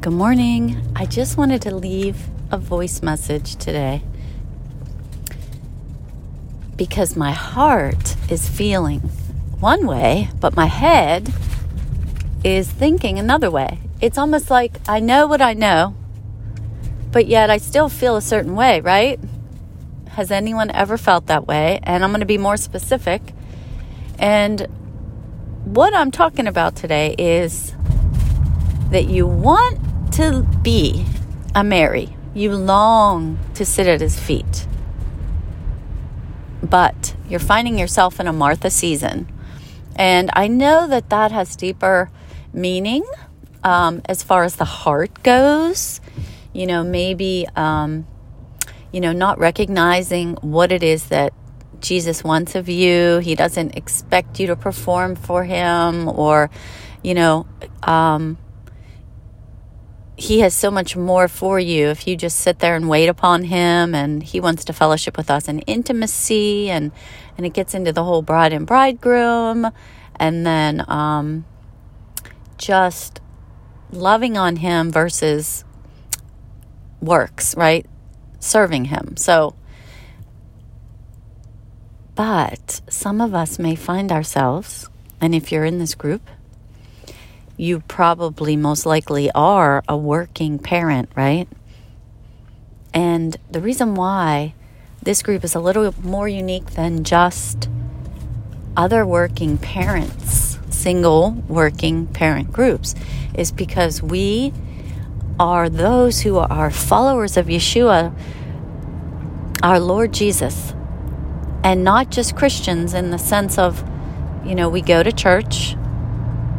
Good morning. I just wanted to leave a voice message today because my heart is feeling one way, but my head is thinking another way. It's almost like I know what I know, but yet I still feel a certain way, right? Has anyone ever felt that way? And I'm going to be more specific. And what I'm talking about today is that you want to be a Mary. You long to sit at his feet. But you're finding yourself in a Martha season. And I know that that has deeper meaning um, as far as the heart goes. You know, maybe, um, you know, not recognizing what it is that Jesus wants of you. He doesn't expect you to perform for him or, you know, um, he has so much more for you if you just sit there and wait upon him and he wants to fellowship with us in intimacy and and it gets into the whole bride and bridegroom and then um, just loving on him versus works right? Serving him. So but some of us may find ourselves and if you're in this group you probably most likely are a working parent, right? And the reason why this group is a little more unique than just other working parents, single working parent groups, is because we are those who are followers of Yeshua, our Lord Jesus, and not just Christians in the sense of, you know, we go to church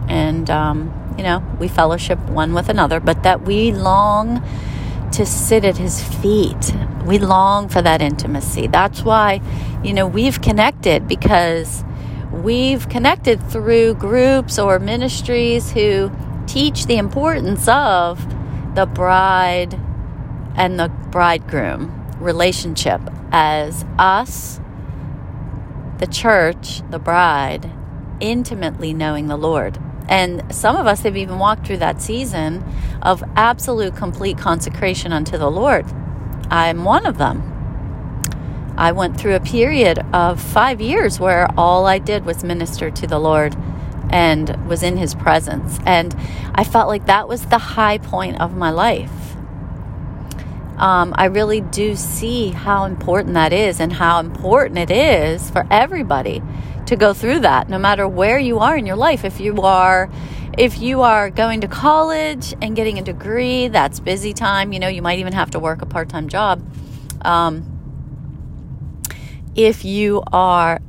and um, you know we fellowship one with another but that we long to sit at his feet. We long for that intimacy. That's why you know we've connected because we've connected through groups or ministries who teach the importance of the bride and the bridegroom relationship as us the church the bride intimately knowing the lord and some of us have even walked through that season of absolute, complete consecration unto the Lord. I'm one of them. I went through a period of five years where all I did was minister to the Lord and was in His presence. And I felt like that was the high point of my life. Um, I really do see how important that is and how important it is for everybody to go through that no matter where you are in your life. If you are if you are going to college and getting a degree that's busy time you know you might even have to work a part-time job. Um, if you are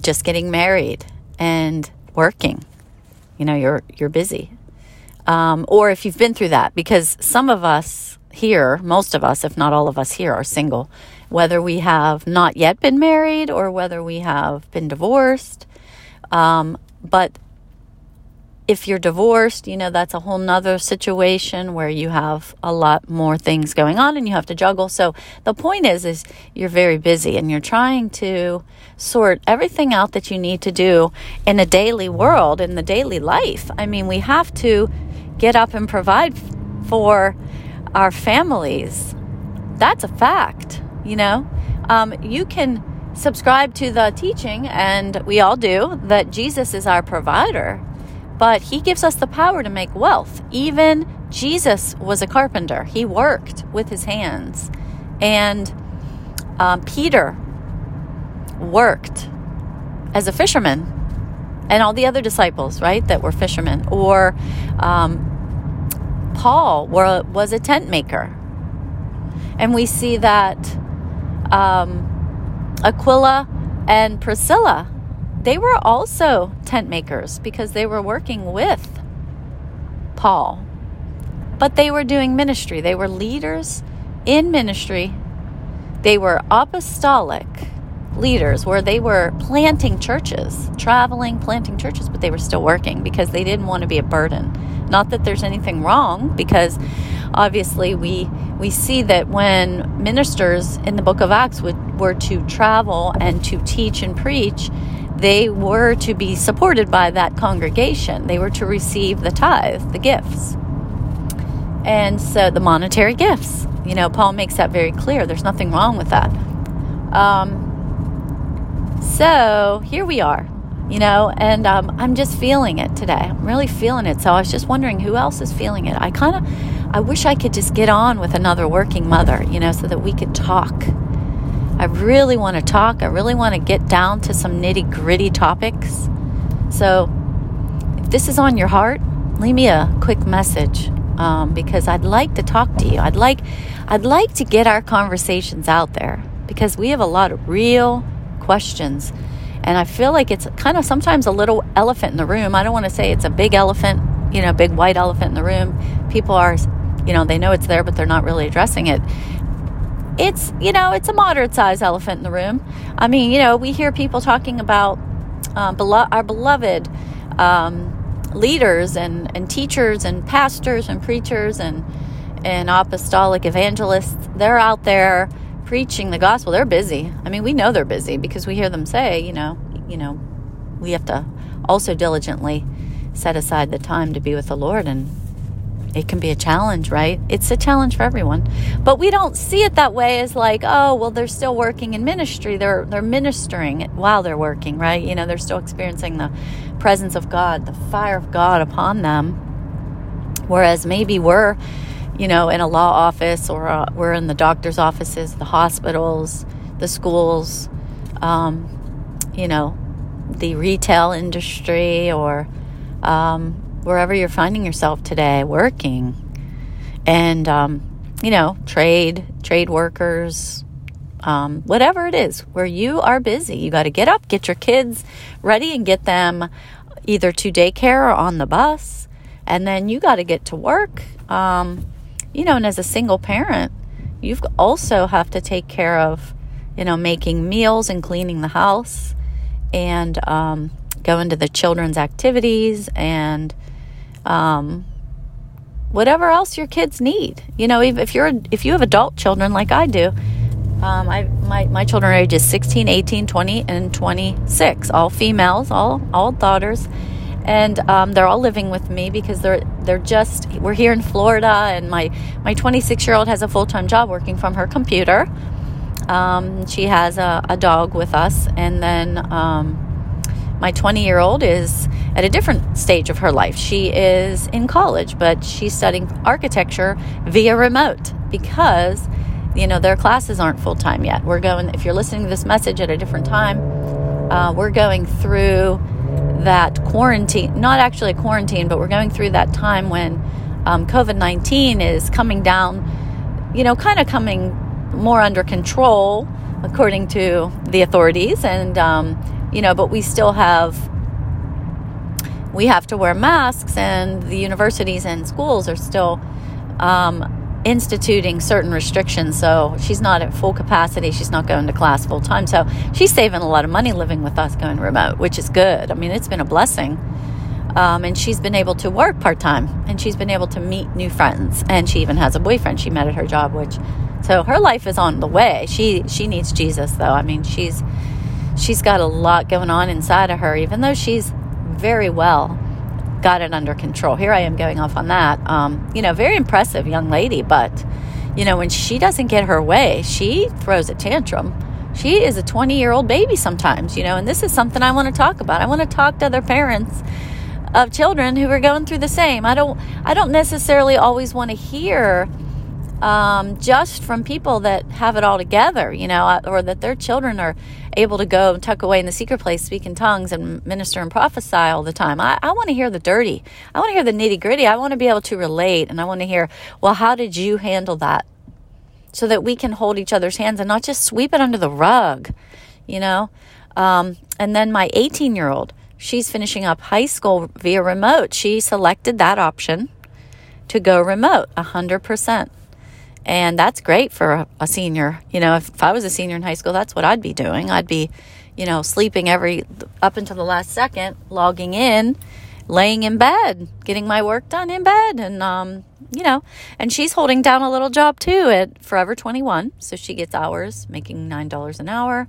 just getting married and working you know you're you're busy. Um, or if you've been through that because some of us here most of us if not all of us here are single whether we have not yet been married or whether we have been divorced. Um, but if you're divorced, you know, that's a whole nother situation where you have a lot more things going on and you have to juggle. So the point is, is you're very busy and you're trying to sort everything out that you need to do in a daily world, in the daily life. I mean, we have to get up and provide for our families. That's a fact. You know, um, you can subscribe to the teaching, and we all do, that Jesus is our provider, but he gives us the power to make wealth. Even Jesus was a carpenter, he worked with his hands. And um, Peter worked as a fisherman, and all the other disciples, right, that were fishermen. Or um, Paul were, was a tent maker. And we see that um, Aquila and Priscilla, they were also tent makers because they were working with Paul. But they were doing ministry. They were leaders in ministry. They were apostolic leaders where they were planting churches, traveling, planting churches, but they were still working because they didn't want to be a burden. Not that there's anything wrong because obviously we we see that when ministers in the book of Acts would, were to travel and to teach and preach, they were to be supported by that congregation. They were to receive the tithe, the gifts. And so the monetary gifts, you know, Paul makes that very clear. There's nothing wrong with that. Um, so here we are, you know, and um, I'm just feeling it today. I'm really feeling it. So I was just wondering who else is feeling it. I kind of, I wish I could just get on with another working mother, you know, so that we could talk. I really want to talk. I really want to get down to some nitty gritty topics. So if this is on your heart, leave me a quick message um, because I'd like to talk to you. I'd like, I'd like to get our conversations out there because we have a lot of real questions. And I feel like it's kind of sometimes a little elephant in the room. I don't want to say it's a big elephant, you know, big white elephant in the room. People are, you know, they know it's there, but they're not really addressing it. It's, you know, it's a moderate sized elephant in the room. I mean, you know, we hear people talking about uh, belo- our beloved um, leaders and, and teachers and pastors and preachers and, and apostolic evangelists. They're out there preaching the gospel, they're busy. I mean, we know they're busy because we hear them say, you know, you know, we have to also diligently set aside the time to be with the Lord and it can be a challenge, right? It's a challenge for everyone. But we don't see it that way as like, oh, well, they're still working in ministry. They're they're ministering while they're working, right? You know, they're still experiencing the presence of God, the fire of God upon them. Whereas maybe we're you know, in a law office or uh, we're in the doctor's offices, the hospitals, the schools, um, you know, the retail industry or um, wherever you're finding yourself today working. And, um, you know, trade, trade workers, um, whatever it is, where you are busy. You got to get up, get your kids ready, and get them either to daycare or on the bus. And then you got to get to work. Um, you know, and as a single parent, you also have to take care of, you know, making meals and cleaning the house and um, going to the children's activities and um, whatever else your kids need. You know, if, if you're if you have adult children like I do, um, I my my children are ages 16, 18, 20, and 26, all females, all all daughters and um, they're all living with me because they're they're just we're here in Florida, and my my 26 year old has a full time job working from her computer. Um, she has a, a, dog with us, and then um, my 20 year old is at a different stage of her life. She is in college, but she's studying architecture via remote because you know their classes aren't full time yet. We're going. If you're listening to this message at a different time, uh, we're going through that quarantine, not actually quarantine, but we're going through that time when um, COVID 19 is coming down, you know, kind of coming more under control according to the authorities. And, um, you know, but we still have. We have to wear masks, and the universities and schools are still um, instituting certain restrictions. So she's not at full capacity. She's not going to class full time. So she's saving a lot of money living with us going remote, which is good. I mean, it's been a blessing. Um, and she's been able to work part time and she's been able to meet new friends. And she even has a boyfriend she met at her job, which so her life is on the way. She she needs Jesus though. I mean, she's she's got a lot going on inside of her, even though she's very well got it under control. Here I am going off on that. Um, you know, very impressive young lady, but you know, when she doesn't get her way, she throws a tantrum. She is a 20 year old baby sometimes, you know, and this is something I want to talk about. I want to talk to other parents of children who are going through the same. I don't, I don't necessarily always want to hear um, just from people that have it all together, you know, uh, or that their children are able to go and tuck away in the secret place, speak in tongues, and minister and prophesy all the time. I, I want to hear the dirty. I want to hear the nitty gritty. I want to be able to relate, and I want to hear, well, how did you handle that? So that we can hold each other's hands and not just sweep it under the rug, you know? Um, and then my 18 year old, she's finishing up high school via remote. She selected that option to go remote 100%. And that's great for a, senior. You know, if, if I was a senior in high school, that's what I'd be doing. I'd be, you know, sleeping every up until the last second, logging in, laying in bed, getting my work done in bed, and um, you know, and she's holding down a little job too at Forever 21, so she gets hours, making nine dollars an hour.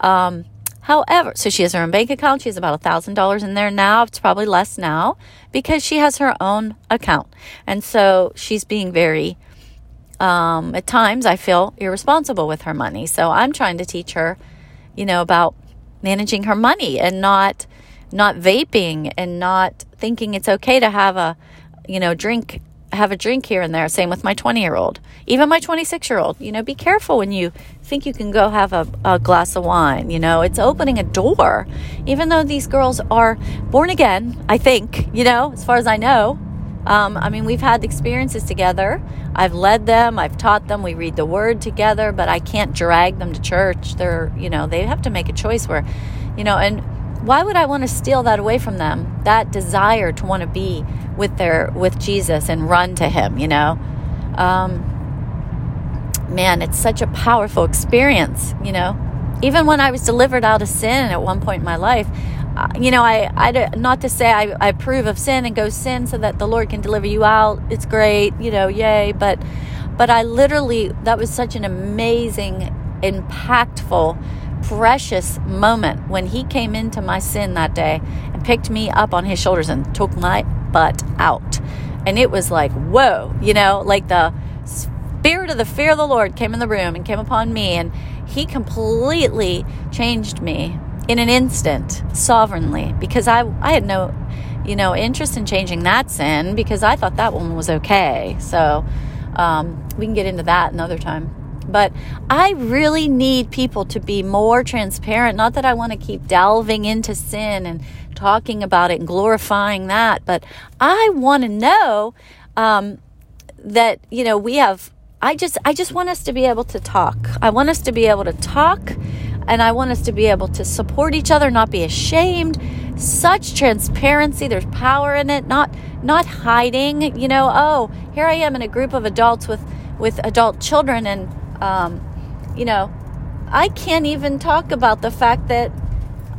Um, However, so she has her own bank account. She has about a thousand dollars in there now. It's probably less now because she has her own account. And so she's being very, um, at times I feel irresponsible with her money. So I'm trying to teach her, you know, about managing her money and not, not vaping and not thinking it's okay to have a, you know, drink have a drink here and there. Same with my 20 year old, even my 26 year old. You know, be careful when you think you can go have a, a, glass of wine. You know, it's opening a door. Even though these girls are born again, I think, you know, as far as I know. Um, I mean, we've had experiences together. I've led them, I've taught them, we read the word together, but I can't drag them to church. They're, you know, they have to make a choice where, you know, and why would I want to steal that away from them? That desire to want to be with their with Jesus and run to Him. You know, um, man, it's such a powerful experience. You know, even when I was delivered out of sin at one point in my life, you know, I, I not to say I, I approve of sin and go sin so that the Lord can deliver you out. It's great, you know, yay. But but I literally that was such an amazing, impactful precious moment when he came into my sin that day and picked me up on his shoulders and took my butt out. And it was like, whoa, you know, like the spirit of the fear of the Lord came in the room and came upon me, and he completely changed me in an instant, sovereignly, because I, I had no, you know, interest in changing that sin because I thought that one was okay. So um, we can get into that another time. But I really need people to be more transparent. Not that I want to keep delving into sin and talking about it and glorifying that, but I want to know um, that you know we have. I just I just want us to be able to talk. I want us to be able to talk, and I want us to be able to support each other, not be ashamed. Such transparency. There's power in it. Not not hiding. You know. Oh, here I am in a group of adults with with adult children and um, you know, I can't even talk about the fact that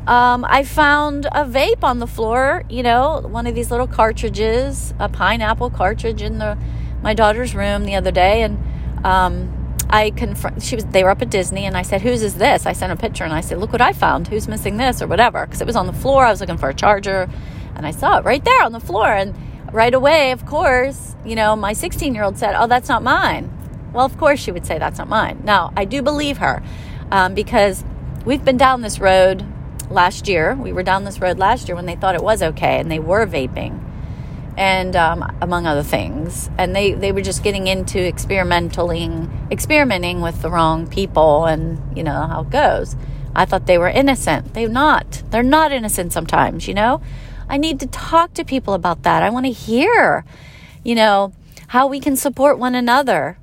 um, I found a vape on the floor, you know, one of these little cartridges, a pineapple cartridge in the my daughter's room the other day, and um, I confront. She was. They were up at Disney, and I said, "Whose is this?" I sent a picture, and I said, "Look what I found. Who's missing this or whatever?" Because it was on the floor. I was looking for a charger, and I saw it right there on the floor, and right away, of course, you know, my 16 year old said, "Oh, that's not mine." Well, of course she would say that's not mine. Now, I do believe her um, because we've been down this road last year. We were down this road last year when they thought it was okay and they were vaping and um, among other things. And they, they were just getting into experimenting, experimenting with the wrong people and you know how it goes. I thought they were innocent. They're not. They're not innocent sometimes, you know? I need to talk to people about that. I want to hear, you know, how we can support one another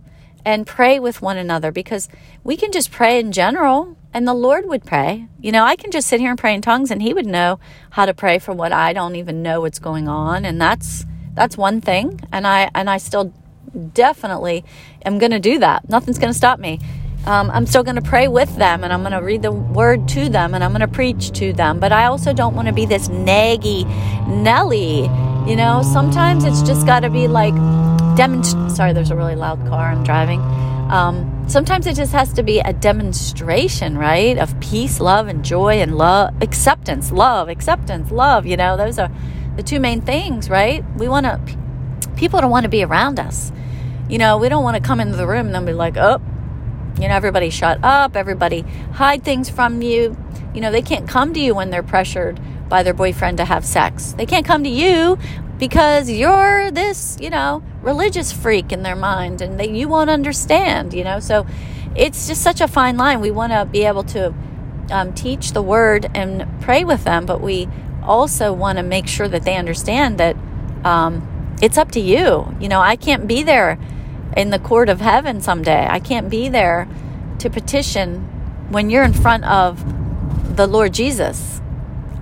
and pray with one another because we can just pray in general and the Lord would pray. You know, I can just sit here and pray in tongues and he would know how to pray for what I don't even know what's going on and that's that's one thing and I and I still definitely am going to do that. Nothing's going to stop me. Um, I'm still going to pray with them and I'm going to read the word to them and I'm going to preach to them. But I also don't want to be this naggy Nelly. You know, sometimes it's just got to be like demonst- sorry there's a really loud car i'm driving um, sometimes it just has to be a demonstration right of peace love and joy and love acceptance love acceptance love you know those are the two main things right? We want to people don't want to be around us. You know we don't want to come into the room and then be like oh you know everybody shut up everybody hide things from you. You know they can't come to you when they're pressured by their boyfriend to have sex. They can't come to you because you're this, you know, religious freak in their mind and that you won't understand, you know. So it's just such a fine line. We want to be able to um, teach the word and pray with them, but we also want to make sure that they understand that um, it's up to you. You know, I can't be there in the court of heaven someday. I can't be there to petition when you're in front of the Lord Jesus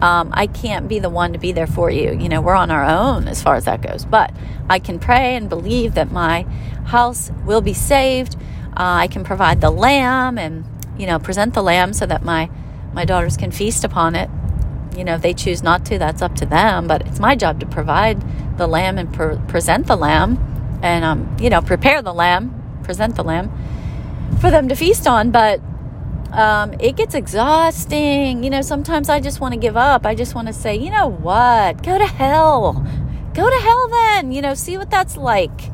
um, I can't be the one to be there for you. You know, we're on our own as far as that goes. But I can pray and believe that my house will be saved. Uh, I can provide the lamb and, you know, present the lamb so that my, my daughters can feast upon it. You know, if they choose not to, that's up to them. But it's my job to provide the lamb and pre- present the lamb and, um, you know, prepare the lamb, present the lamb for them to feast on. But um, it gets exhausting. You know, sometimes I just want to give up. I just want to say, you know what? Go to hell. Go to hell then. You know, see what that's like.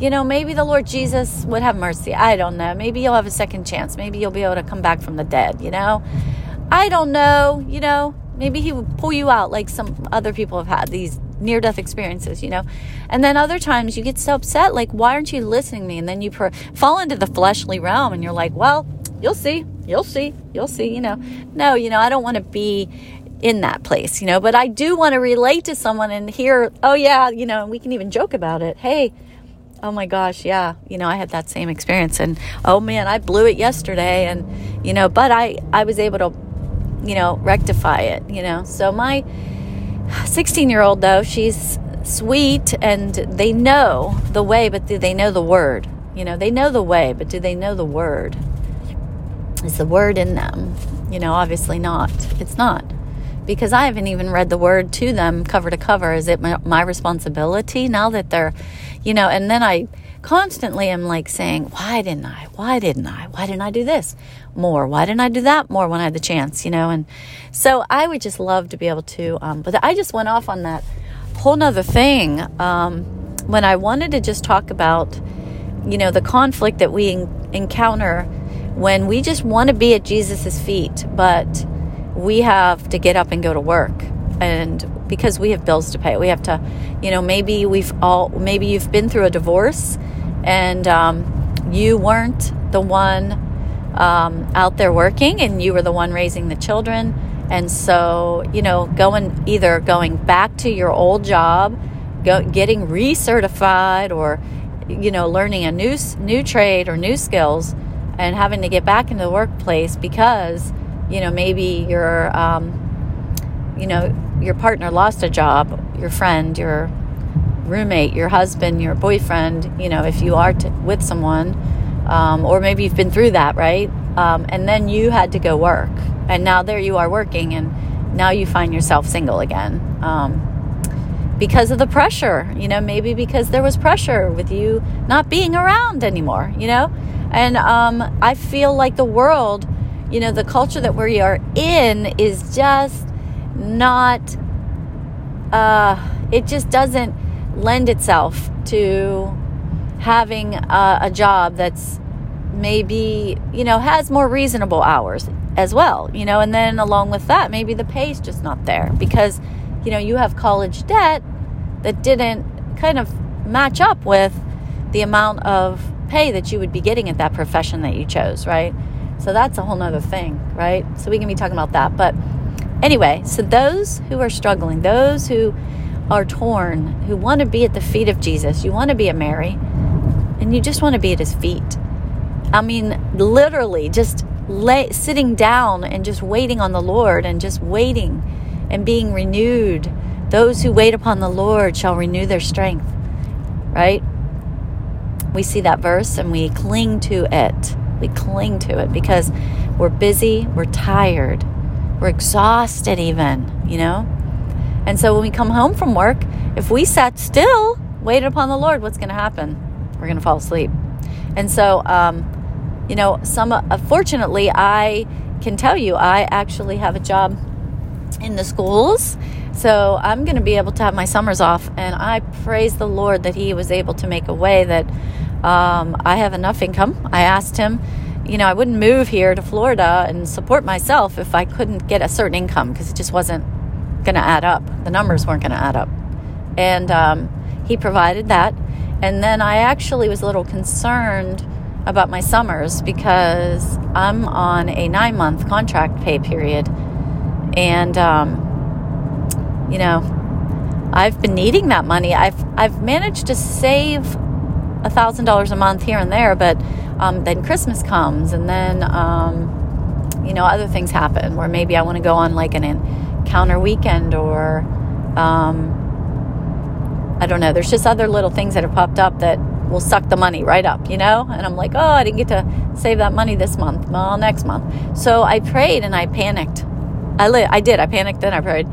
You know, maybe the Lord Jesus would have mercy. I don't know. Maybe you'll have a second chance. Maybe you'll be able to come back from the dead, you know? I don't know. You know, maybe He would pull you out like some other people have had these near death experiences, you know? And then other times you get so upset, like, why aren't you listening to me? And then you per- fall into the fleshly realm and you're like, well, you'll see, you'll see, you'll see, you know. No, you know, I don't want to be in that place, you know, but I do want to relate to someone and hear, oh, yeah, you know, and we can even joke about it. Hey, oh my gosh, yeah, you know, I had that same experience and oh man, I blew it yesterday and, you know, but I, I was able to, you know, rectify it, you know. So my 16 year old, though, she's sweet and they know the way, but do they know the word? You know, they know the way, but do they know the word? Is the word in them? You know, obviously not. It's not. Because I haven't even read the word to them cover to cover. Is it my, my responsibility now that they're, you know, and then I constantly am like saying, why didn't I? Why didn't I? Why didn't I do this more? Why didn't I do that more when I had the chance, you know? And so I would just love to be able to, um, but I just went off on that whole nother thing um, when I wanted to just talk about, you know, the conflict that we encounter when we just want to be at Jesus's feet, but we have to get up and go to work. And because we have bills to pay, we have to, you know, maybe we've all, maybe you've been through a divorce and um, you weren't the one um, out there working and you were the one raising the children. And so, you know, going either going back to your old job, go, getting recertified, or you know, learning a new new trade or new skills and having to get back into the workplace because you know maybe your um, you know your partner lost a job your friend your roommate your husband your boyfriend you know if you are t- with someone um, or maybe you've been through that right? Um, and then you had to go work. And now there you are working and now you find yourself single again um, because of the pressure you know maybe because there was pressure with you not being around anymore you know and um, I feel like the world, you know, the culture that we are in is just not, uh, it just doesn't lend itself to having a, a job that's maybe, you know, has more reasonable hours as well, you know, and then along with that, maybe the pay's just not there because, you know, you have college debt that didn't kind of match up with the amount of pay that you would be getting at that profession that you chose, right? So that's a whole nother thing, right? So we can be talking about that. But anyway, so those who are struggling, those who are torn, who want to be at the feet of Jesus, you want to be a Mary, and you just want to be at his feet. I mean, literally, just lay, sitting down and just waiting on the Lord and just waiting and being renewed. Those who wait upon the Lord shall renew their strength, right? We see that verse and we cling to it. We cling to it because we're busy, we're tired, we're exhausted, even, you know? And so when we come home from work, if we sat still, waited upon the Lord, what's going to happen? We're going to fall asleep. And so, um, you know, some, uh, fortunately, I can tell you, I actually have a job in the schools. So I'm going to be able to have my summers off. And I praise the Lord that He was able to make a way that um, I have enough income. I asked Him, you know, I wouldn't move here to Florida and support myself if I couldn't get a certain income because it just wasn't going to add up. The numbers weren't going to add up. And um, He provided that. And then I actually was a little concerned about my summers because I'm on a nine month contract pay period. And, um, you know, I've been needing that money. I've I've managed to save a thousand dollars a month here and there, but um, then Christmas comes, and then um, you know other things happen where maybe I want to go on like an encounter weekend or um, I don't know. There's just other little things that have popped up that will suck the money right up, you know. And I'm like, oh, I didn't get to save that money this month. Well, next month. So I prayed and I panicked. I li- I did. I panicked and I prayed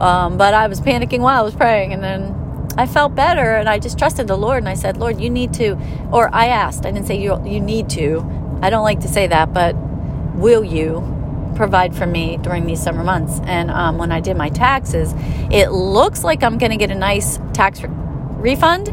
um, but I was panicking while I was praying, and then I felt better, and I just trusted the Lord, and I said, Lord, you need to, or I asked, I didn't say you you need to. I don't like to say that, but will you provide for me during these summer months? And um, when I did my taxes, it looks like I'm going to get a nice tax re- refund.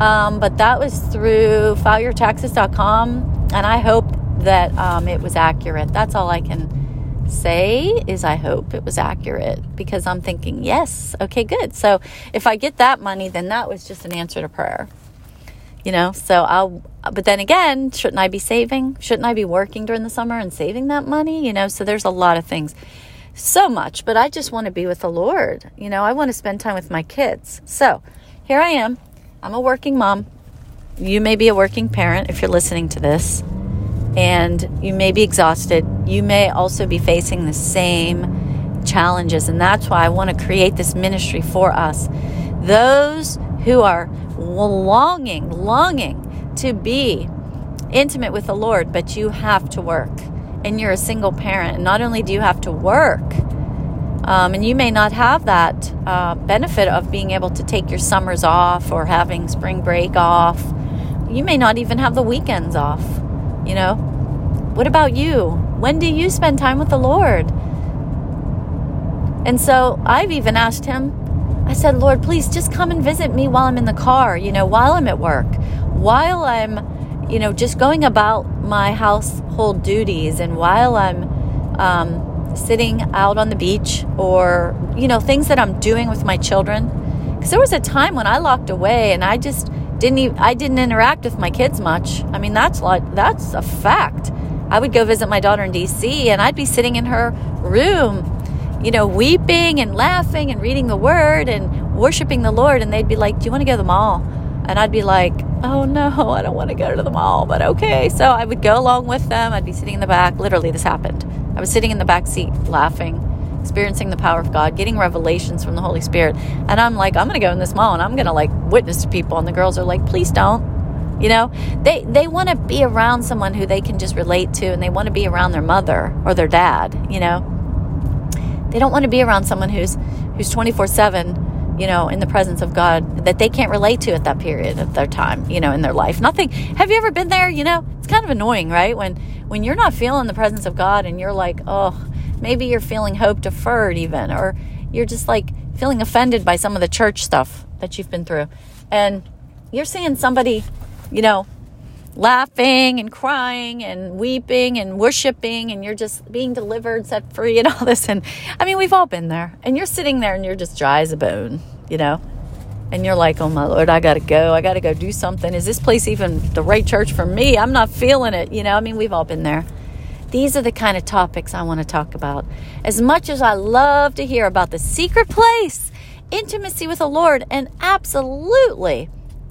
Um, but that was through fileyourtaxes.com, and I hope that um, it was accurate. That's all I can say is I hope it was accurate because I'm thinking, yes, okay, good. So if I get that money, then that was just an answer to prayer you know? So i'll but then again shouldn't i be saving? Shouldn't i be working during the summer and saving that money you know? So there's a lot of things. So much but i just want to be with the lord you know? I want to spend time with my kids. So here i am. I'm a working mom. You may be a working parent if you're listening to this and you may be exhausted you may also be facing the same challenges and that's why i want to create this ministry for us those who are longing, longing to be intimate with the Lord, but you have to work. And you're a single parent. And not only do you have to work, um, and you may not have that uh, benefit of being able to take your summers off or having spring break off. You may not even have the weekends off. You know? What about you? When do you spend time with the Lord? And so I've even asked him, I said, Lord, please just come and visit me while I'm in the car, you know, while I'm at work, while I'm, you know, just going about my household duties and while I'm um, sitting out on the beach or, you know, things that I'm doing with my children. Because there was a time when I locked away and I just didn't even, I didn't interact with my kids much. I mean, that's like, that's a fact. I would go visit my daughter in DC and I'd be sitting in her room you know, weeping and laughing and reading the word and worshiping the Lord. And they'd be like, Do you want to go to the mall? And I'd be like, Oh no, I don't want to go to the mall, but okay. So I would go along with them. I'd be sitting in the back. Literally, this happened. I was sitting in the back seat laughing, experiencing the power of God, getting revelations from the Holy Spirit. And I'm like, I'm going to go in this mall and I'm going to like witness to people. And the girls are like, Please don't you know they they want to be around someone who they can just relate to and they want to be around their mother or their dad you know they don't want to be around someone who's who's 24/7, you know, in the presence of God that they can't relate to at that period of their time, you know, in their life. Nothing. Have you ever been there, you know? It's kind of annoying, right? When when you're not feeling the presence of God and you're like, "Oh, maybe you're feeling hope deferred even or you're just like feeling offended by some of the church stuff that you've been through." And you're seeing somebody, you know, laughing and crying and weeping and worshiping and you're just being delivered, set free and all this. And I mean, we've all been there. And you're sitting there and you're just dry as a bone, you know? And you're like, oh my Lord, I got to go. I got to go do something. Is this place even the right church for me? I'm not feeling it. You know, I mean, we've all been there. These are the kind of topics I want to talk about. As much as I love to hear about the secret place, intimacy with the Lord, and absolutely,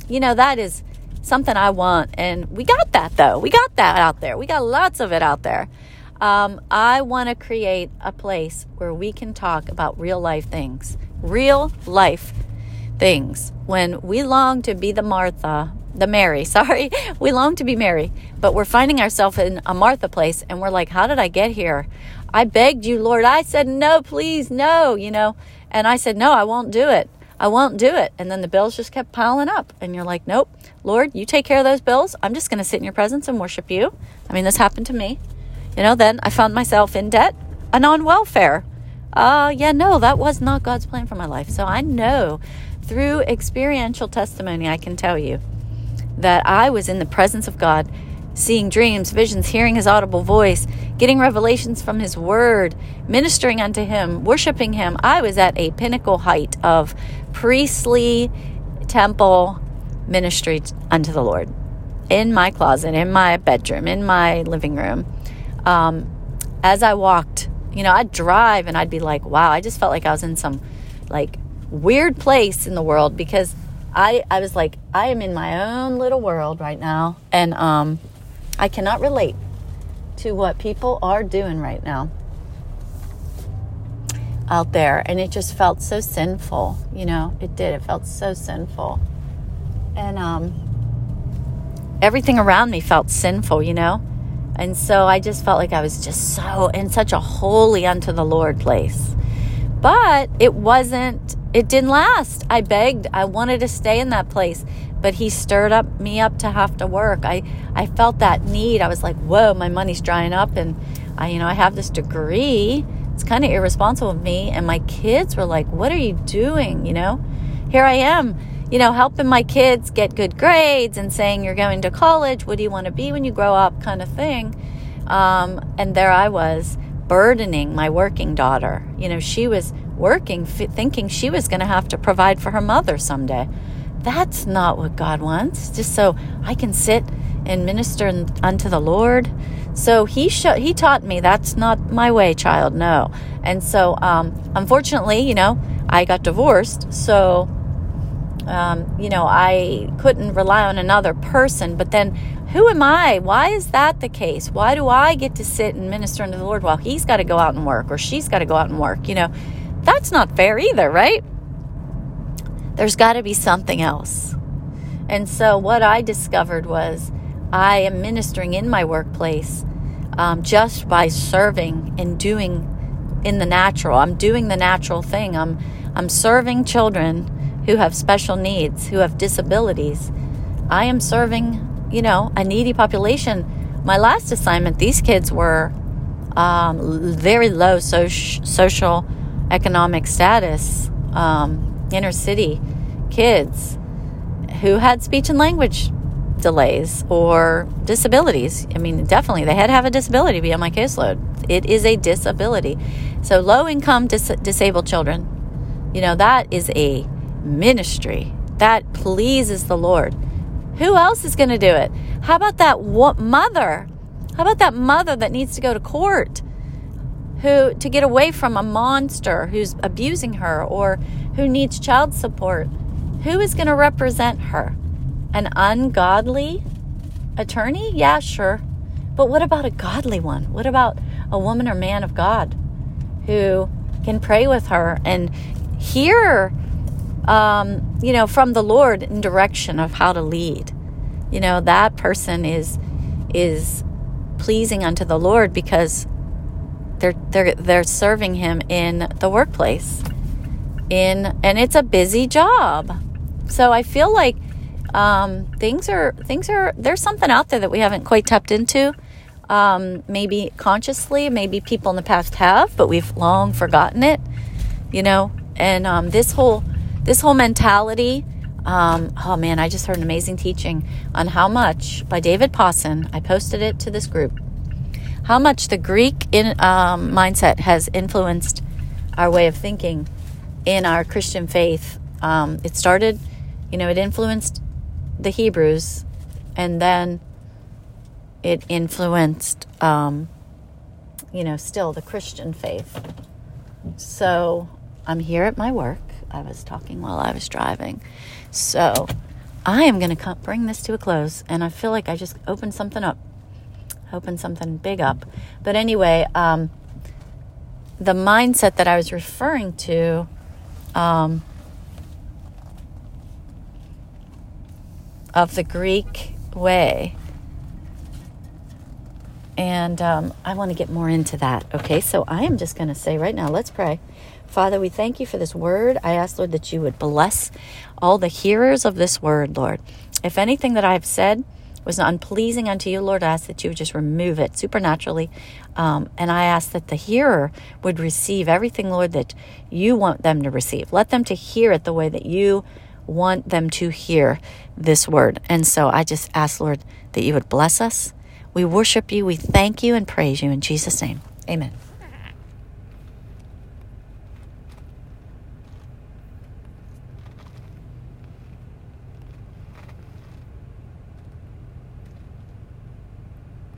you know, that is something I want. And we got that though. We got that out there. We got lots of it out there. Um, I want to create a place where we can talk about real life things, real life things. When we long to be the Martha, the Mary, sorry, we long to be Mary, but we're finding ourselves in a Martha place and we're like, how did I get here? I begged you, Lord. I said, no, please, no, you know, and I said, no, I won't do it. I won't do it. And then the bills just kept piling up. And you're like, nope, Lord, you take care of those bills. I'm just going to sit in your presence and worship you. I mean, this happened to me. You know, then I found myself in debt and on welfare. Uh, yeah, no, that was not God's plan for my life. So I know through experiential testimony, I can tell you that I was in the presence of God, seeing dreams, visions, hearing his audible voice, getting revelations from his word, ministering unto him, worshiping him. I was at a pinnacle height of priestly temple ministry unto the Lord in my closet, in my bedroom, in my living room. Um, as I walked, you know, I'd drive and I'd be like, wow, I just felt like I was in some like weird place in the world because I, I was like, I am in my own little world right now. And um, I cannot relate to what people are doing right now out there. And it just felt so sinful, you know, it did. It felt so sinful and um, everything around me felt sinful, you know? And so I just felt like I was just so in such a holy unto the Lord place. But it wasn't, it didn't last. I begged, I wanted to stay in that place, but He stirred up me up to have to work. I, I felt that need. I was like, whoa, my money's drying up. And I, you know, I have this degree. It's kind of irresponsible of me. And my kids were like, what are you doing? You know, here I am, you know, helping my kids get good grades and saying, you're going to college. What do you want to be when you grow up? Kind of thing. Um, and there I was burdening my working daughter. You know, she was working, f- thinking she was going to have to provide for her mother someday. That's not what God wants, just so I can sit and minister unto the Lord. So he he taught me that's not my way, child. No. And so, um, unfortunately, you know, I got divorced. So, um, you know, I couldn't rely on another person. But then, who am I? Why is that the case? Why do I get to sit and minister unto the Lord while he's got to go out and work or she's got to go out and work? You know, that's not fair either, right? There's got to be something else. And so, what I discovered was I am ministering in my workplace um, just by serving and doing in the natural. I'm doing the natural thing. I'm I'm serving children who have special needs, who have disabilities. I am serving, you know, a needy population. My last assignment, these kids were um, very low so- social economic status, um, inner city kids who had speech and language delays or disabilities. I mean, definitely, they had to have a disability to be on my caseload. It is a disability. So, low income dis- disabled children, you know, that is a ministry that pleases the Lord. Who else is going to do it? How about that what mother? How about that mother that needs to go to court? Who to get away from a monster who's abusing her or who needs child support? Who is going to represent her? An ungodly attorney? Yeah, sure. But what about a godly one? What about a woman or man of God who can pray with her and hear, um, you know, from the Lord in direction of how to lead? You know, that person is is pleasing unto the Lord because they're they're they're serving Him in the workplace. In and it's a busy job, so I feel like um, things are things are there's something out there that we haven't quite tapped into. Um, maybe consciously, maybe people in the past have, but we've long forgotten it. You know, and um, this whole this whole mentality. Um, oh man, I just heard an amazing teaching on how much by David Pawson. I posted it to this group. How much the Greek in, um, mindset has influenced our way of thinking in our Christian faith. Um, it started, you know, it influenced the Hebrews, and then it influenced, um, you know, still the Christian faith. So I'm here at my work. I was talking while I was driving. So I am going to bring this to a close, and I feel like I just opened something up, opened something big up. But anyway, um, the mindset that I was referring to. Um, of the Greek way. And um, I want to get more into that. Okay, so I am just going to say right now, let's pray. Father, we thank you for this word. I ask, Lord, that you would bless all the hearers of this word, Lord. If anything that I've said was unpleasing unto you, Lord, I ask that you would just remove it supernaturally. Um, and I ask that the hearer would receive everything, Lord, that you want them to receive. Let them to hear it the way that you want them to hear this word. And so I just ask, Lord, that you would bless us. We worship you, we thank you, and praise you in Jesus' name. Amen.